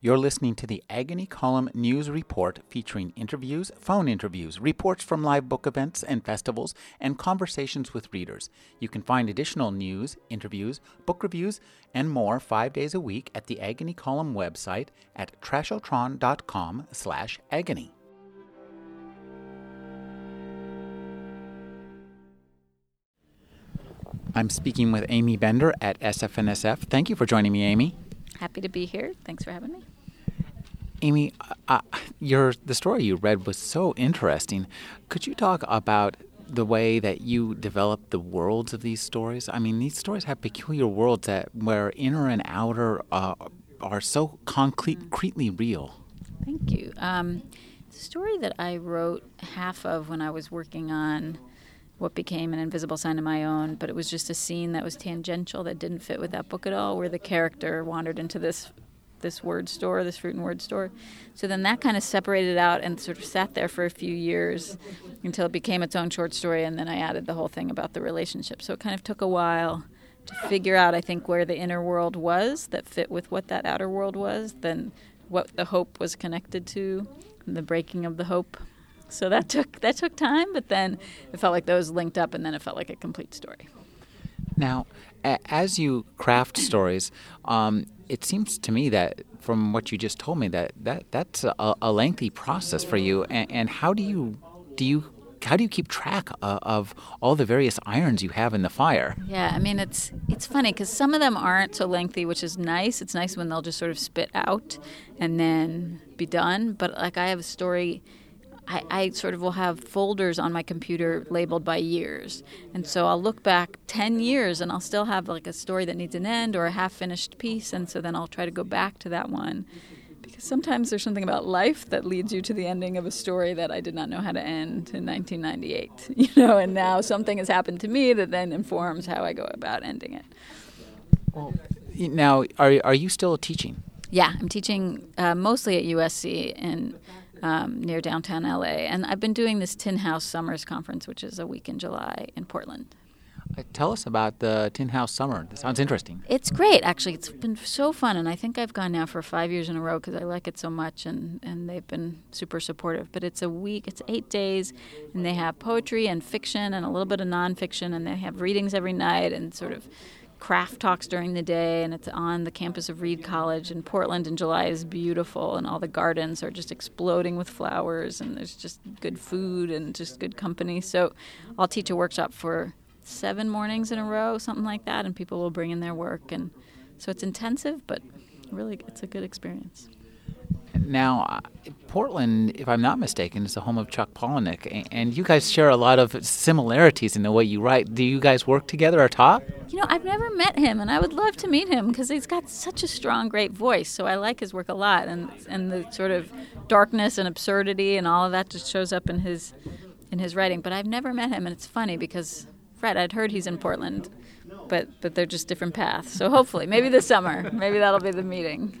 You're listening to the Agony Column News Report featuring interviews, phone interviews, reports from live book events and festivals, and conversations with readers. You can find additional news, interviews, book reviews, and more five days a week at the Agony Column website at trashotron.com slash agony. I'm speaking with Aimee Bender at SFNSF. Thank you for joining me, Aimee. Happy to be here. Thanks for having me. Aimee, uh, your the story you read was so interesting. Could you talk about the way that you develop the worlds of these stories? I mean, these stories have peculiar worlds that where inner and outer uh, are so concretely real. Thank you. Um, the story that I wrote half of when I was working on what became an invisible sign of my own, but it was just a scene that was tangential that didn't fit with that book at all, where the character wandered into this this word store, this fruit and word store. So then that kind of separated out and sort of sat there for a few years until it became its own short story, and then I added the whole thing about the relationship. So it kind of took a while to figure out, I think, where the inner world was that fit with what that outer world was, then what the hope was connected to, the breaking of the hope. So that took that took time, but then it felt like those linked up, and then it felt like a complete story. Now, as you craft stories, um, it seems to me that from what you just told me that, that that's a, a lengthy process for you. And, and, how do you do you how do you keep track of, of all the various irons you have in the fire? Yeah, I mean it's it's funny because some of them aren't so lengthy, which is nice. It's nice when they'll just sort of spit out and then be done. But like I have a story I, I, sort of will have folders on my computer labeled by years. And so I'll look back 10 years and I'll still have like a story that needs an end or a half finished piece. And so then I'll try to go back to that one. Because sometimes there's something about life that leads you to the ending of a story that I did not know how to end in 1998. You know, and now something has happened to me that then informs how I go about ending it. Well, now, are, are you still teaching? Yeah, I'm teaching uh, mostly at USC in um, near downtown LA. And I've been doing this Tin House Summers Conference, which is a week in July in Portland. Uh, tell us about the Tin House Summer. That sounds interesting. It's great, actually. It's been so fun, and I think I've gone now for five years in a row because I like it so much, and, and they've been super supportive. But it's a week, it's eight days, and they have poetry and fiction and a little bit of nonfiction, and they have readings every night and sort of craft talks during the day, and it's on the campus of Reed College in Portland. And July is beautiful, and all the gardens are just exploding with flowers, and there's just good food and just good company. So I'll teach a workshop for seven mornings in a row, something like that, and people will bring in their work. And so it's intensive, but really it's a good experience. Now, uh, Portland, if I'm not mistaken, is the home of Chuck Palahniuk, and you guys share a lot of similarities in the way you write. Do you guys work together or talk? You know, I've never met him, and I would love to meet him because he's got such a strong, great voice. So I like his work a lot, and and the sort of darkness and absurdity and all of that just shows up in his in his writing. But I've never met him, and it's funny because Fred, I'd heard he's in Portland, but but they're just different paths. So hopefully, maybe this summer, maybe that'll be the meeting.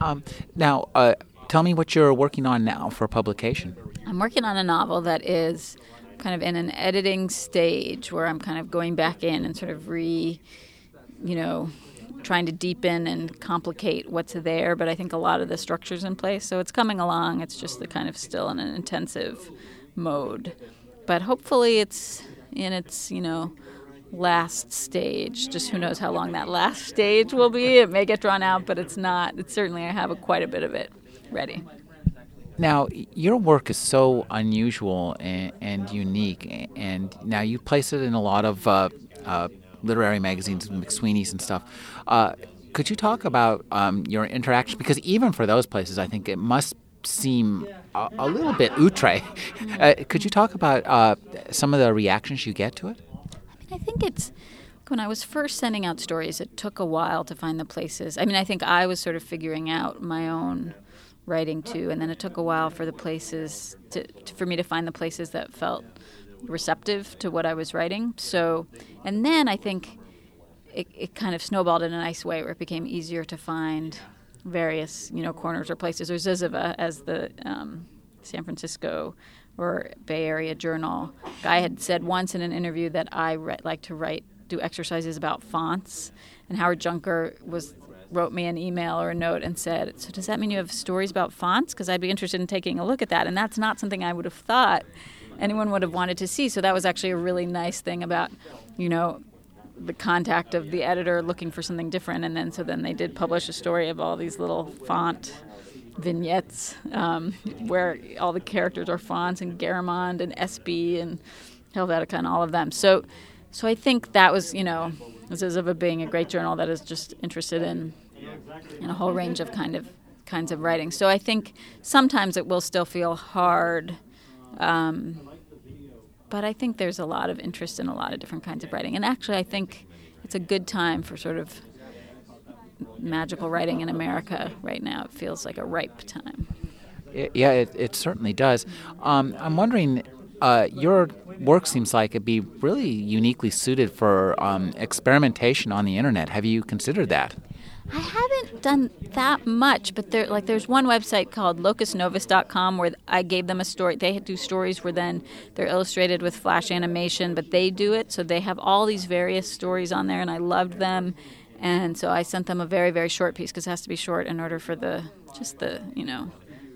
Um, now, uh, tell me what you're working on now for publication. I'm working on a novel that is kind of in an editing stage where I'm kind of going back in and sort of re, you know, trying to deepen and complicate what's there. But I think a lot of the structure's in place, so it's coming along. It's just the kind of still in an intensive mode. But hopefully, it's in its you know last stage. Just who knows how long that last stage will be. It may get drawn out, but it's not. It's certainly I have a, quite a bit of it ready. Now, your work is so unusual and, and unique, and now you place it in a lot of uh, uh, literary magazines, and McSweeney's and stuff. Uh, could you talk about um, your interaction? Because even for those places, I think it must seem a, a little bit outre. Uh, could you talk about uh, some of the reactions you get to it? I, mean, I think it's when I was first sending out stories, it took a while to find the places. I mean, I think I was sort of figuring out my own writing too, and then it took a while for the places to, to, for me to find the places that felt receptive to what I was writing. So, and then I think it, it kind of snowballed in a nice way where it became easier to find various you know corners or places or Zyzzyva as the um, San Francisco or Bay Area Journal guy had said once in an interview that I re- like to write do exercises about fonts, and Howard Junker was wrote me an email or a note and said, "So does that mean you have stories about fonts? Because I'd be interested in taking a look at that." And that's not something I would have thought anyone would have wanted to see. So that was actually a really nice thing about, you know, the contact of the editor looking for something different. And then so then they did publish a story of all these little font vignettes um, where all the characters are fonts and Garamond and SB and Helvetica and all of them. So, so I think that was you know this is of being a great journal that is just interested in in a whole range of kind of kinds of writing. So I think sometimes it will still feel hard. Um, but I think there's a lot of interest in a lot of different kinds of writing. And actually, I think it's a good time for sort of magical writing in America right now. It feels like a ripe time. Yeah, it, it certainly does. Um, I'm wondering, uh, your work seems like it'd be really uniquely suited for um, experimentation on the internet. Have you considered that? I haven't done that much, but there like there's one website called locusnovus.com where I gave them a story. They do stories where then they're illustrated with flash animation, but they do it, so they have all these various stories on there, and I loved them. And so I sent them a very, very short piece because it has to be short in order for the just the you know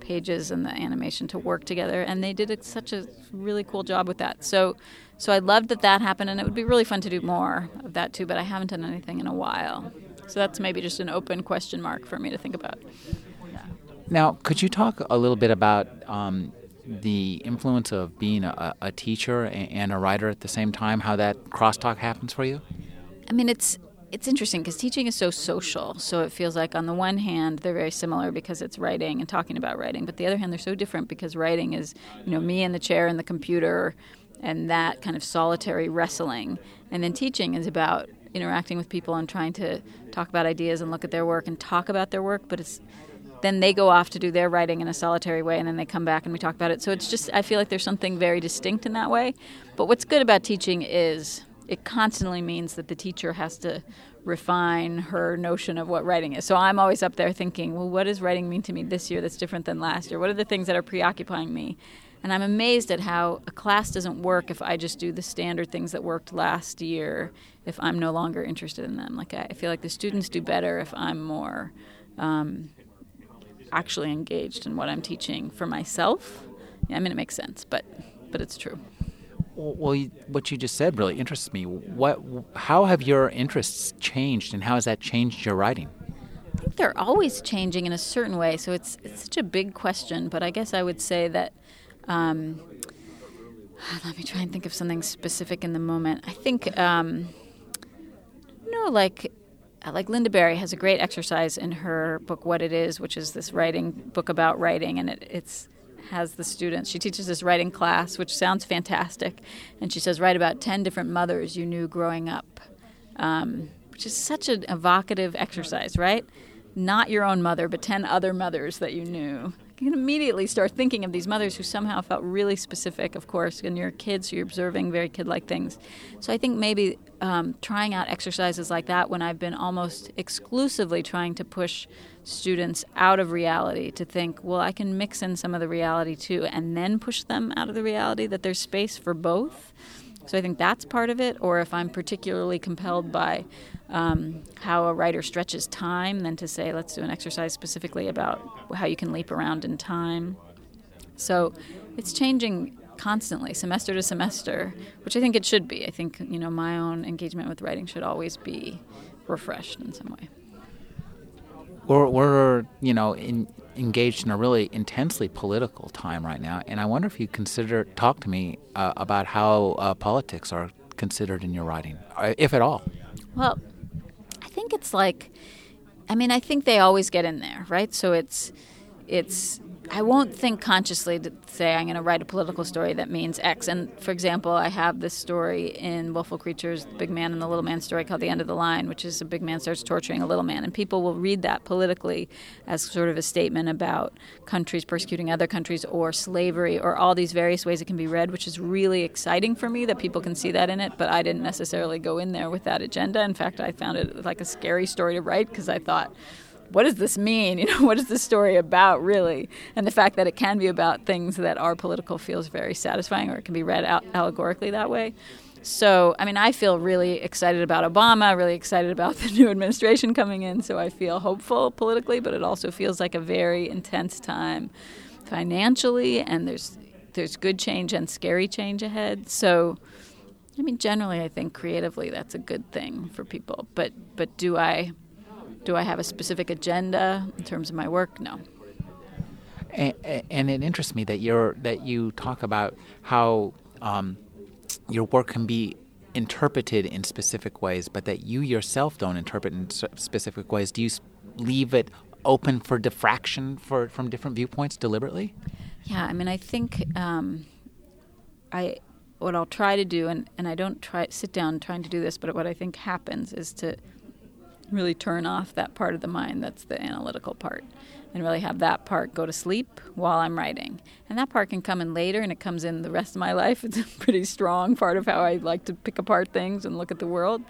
pages and the animation to work together. And they did such a really cool job with that. So so I loved that that happened, and it would be really fun to do more of that too. But I haven't done anything in a while, so that's maybe just an open question mark for me to think about. Yeah. Now, could you talk a little bit about? Um, the influence of being a, a teacher and a writer at the same time, how that crosstalk happens for you? I mean, it's it's interesting because teaching is so social. So it feels like, on the one hand, they're very similar because it's writing and talking about writing. But the other hand, they're so different because writing is, you know, me in the chair and the computer and that kind of solitary wrestling. And then teaching is about interacting with people and trying to talk about ideas and look at their work and talk about their work. But it's then they go off to do their writing in a solitary way and then they come back and we talk about it. So it's just, I feel like there's something very distinct in that way. But what's good about teaching is it constantly means that the teacher has to refine her notion of what writing is. So I'm always up there thinking, well, what does writing mean to me this year that's different than last year? What are the things that are preoccupying me? And I'm amazed at how a class doesn't work if I just do the standard things that worked last year if I'm no longer interested in them. Like I feel like the students do better if I'm more um, actually engaged in what I'm teaching for myself. Yeah, I mean, it makes sense, but but it's true. Well, what you just said really interests me. What, how have your interests changed, and how has that changed your writing? I think they're always changing in a certain way. So it's it's such a big question, but I guess I would say that. Um, let me try and think of something specific in the moment. I think, um, know, like like Lynda Barry has a great exercise in her book What It Is, which is this writing book about writing, and it, it's has the students. She teaches this writing class, which sounds fantastic. And she says, write about 10 different mothers you knew growing up, um, which is such an evocative exercise, right? Not your own mother, but 10 other mothers that you knew. You can immediately start thinking of these mothers who somehow felt really specific, of course, and you're kids, you're observing very kid like things. So I think maybe um, trying out exercises like that when I've been almost exclusively trying to push students out of reality to think, well, I can mix in some of the reality too, and then push them out of the reality, that there's space for both. So I think that's part of it. Or if I'm particularly compelled by um, how a writer stretches time, than to say, let's do an exercise specifically about how you can leap around in time. So it's changing constantly, semester to semester, which I think it should be. I think you know my own engagement with writing should always be refreshed in some way we're, we're you know in, engaged in a really intensely political time right now, and I wonder if you consider talk to me uh, about how uh, politics are considered in your writing, uh, if at all. Well, it's like, I mean, I think they always get in there, right? So it's it's I won't think consciously to say I'm going to write a political story that means X. And for example, I have this story in Willful Creatures, the Big Man and the Little Man story called The End of the Line, which is a big man starts torturing a little man. And people will read that politically as sort of a statement about countries persecuting other countries or slavery or all these various ways it can be read, which is really exciting for me that people can see that in it. But I didn't necessarily go in there with that agenda. In fact, I found it like a scary story to write because I thought, what does this mean? You know, what is this story about really? And the fact that it can be about things that are political feels very satisfying, or it can be read out allegorically that way. So, I mean, I feel really excited about Obama, really excited about the new administration coming in. So I feel hopeful politically, but it also feels like a very intense time financially, and there's there's good change and scary change ahead. So, I mean, generally, I think creatively that's a good thing for people. But but do I do I have a specific agenda in terms of my work? No. And, and it interests me that you're that you talk about how um, your work can be interpreted in specific ways, but that you yourself don't interpret in specific ways. Do you leave it open for diffraction for from different viewpoints deliberately? Yeah, I mean, I think um, I what I'll try to do, and, and I don't try sit down trying to do this, but what I think happens is to really turn off that part of the mind that's the analytical part and really have that part go to sleep while I'm writing. And that part can come in later and it comes in the rest of my life. It's a pretty strong part of how I like to pick apart things and look at the world.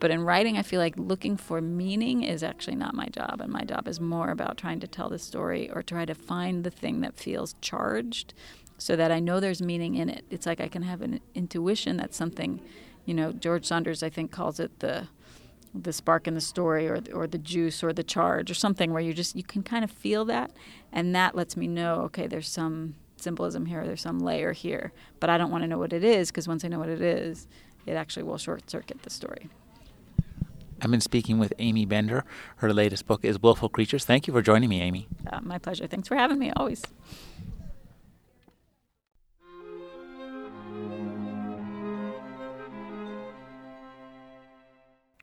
But in writing, I feel like looking for meaning is actually not my job. And my job is more about trying to tell the story or try to find the thing that feels charged so that I know there's meaning in it. It's like I can have an intuition that something, you know, George Saunders, I think, calls it the the spark in the story or or the juice or the charge or something where you just you can kind of feel that and that lets me know okay there's some symbolism here there's some layer here but I don't want to know what it is because once I know what it is it actually will short circuit the story. I've been speaking with Aimee Bender. Her latest book is Willful Creatures. Thank you for joining me, Aimee. Uh, my pleasure. Thanks for having me always.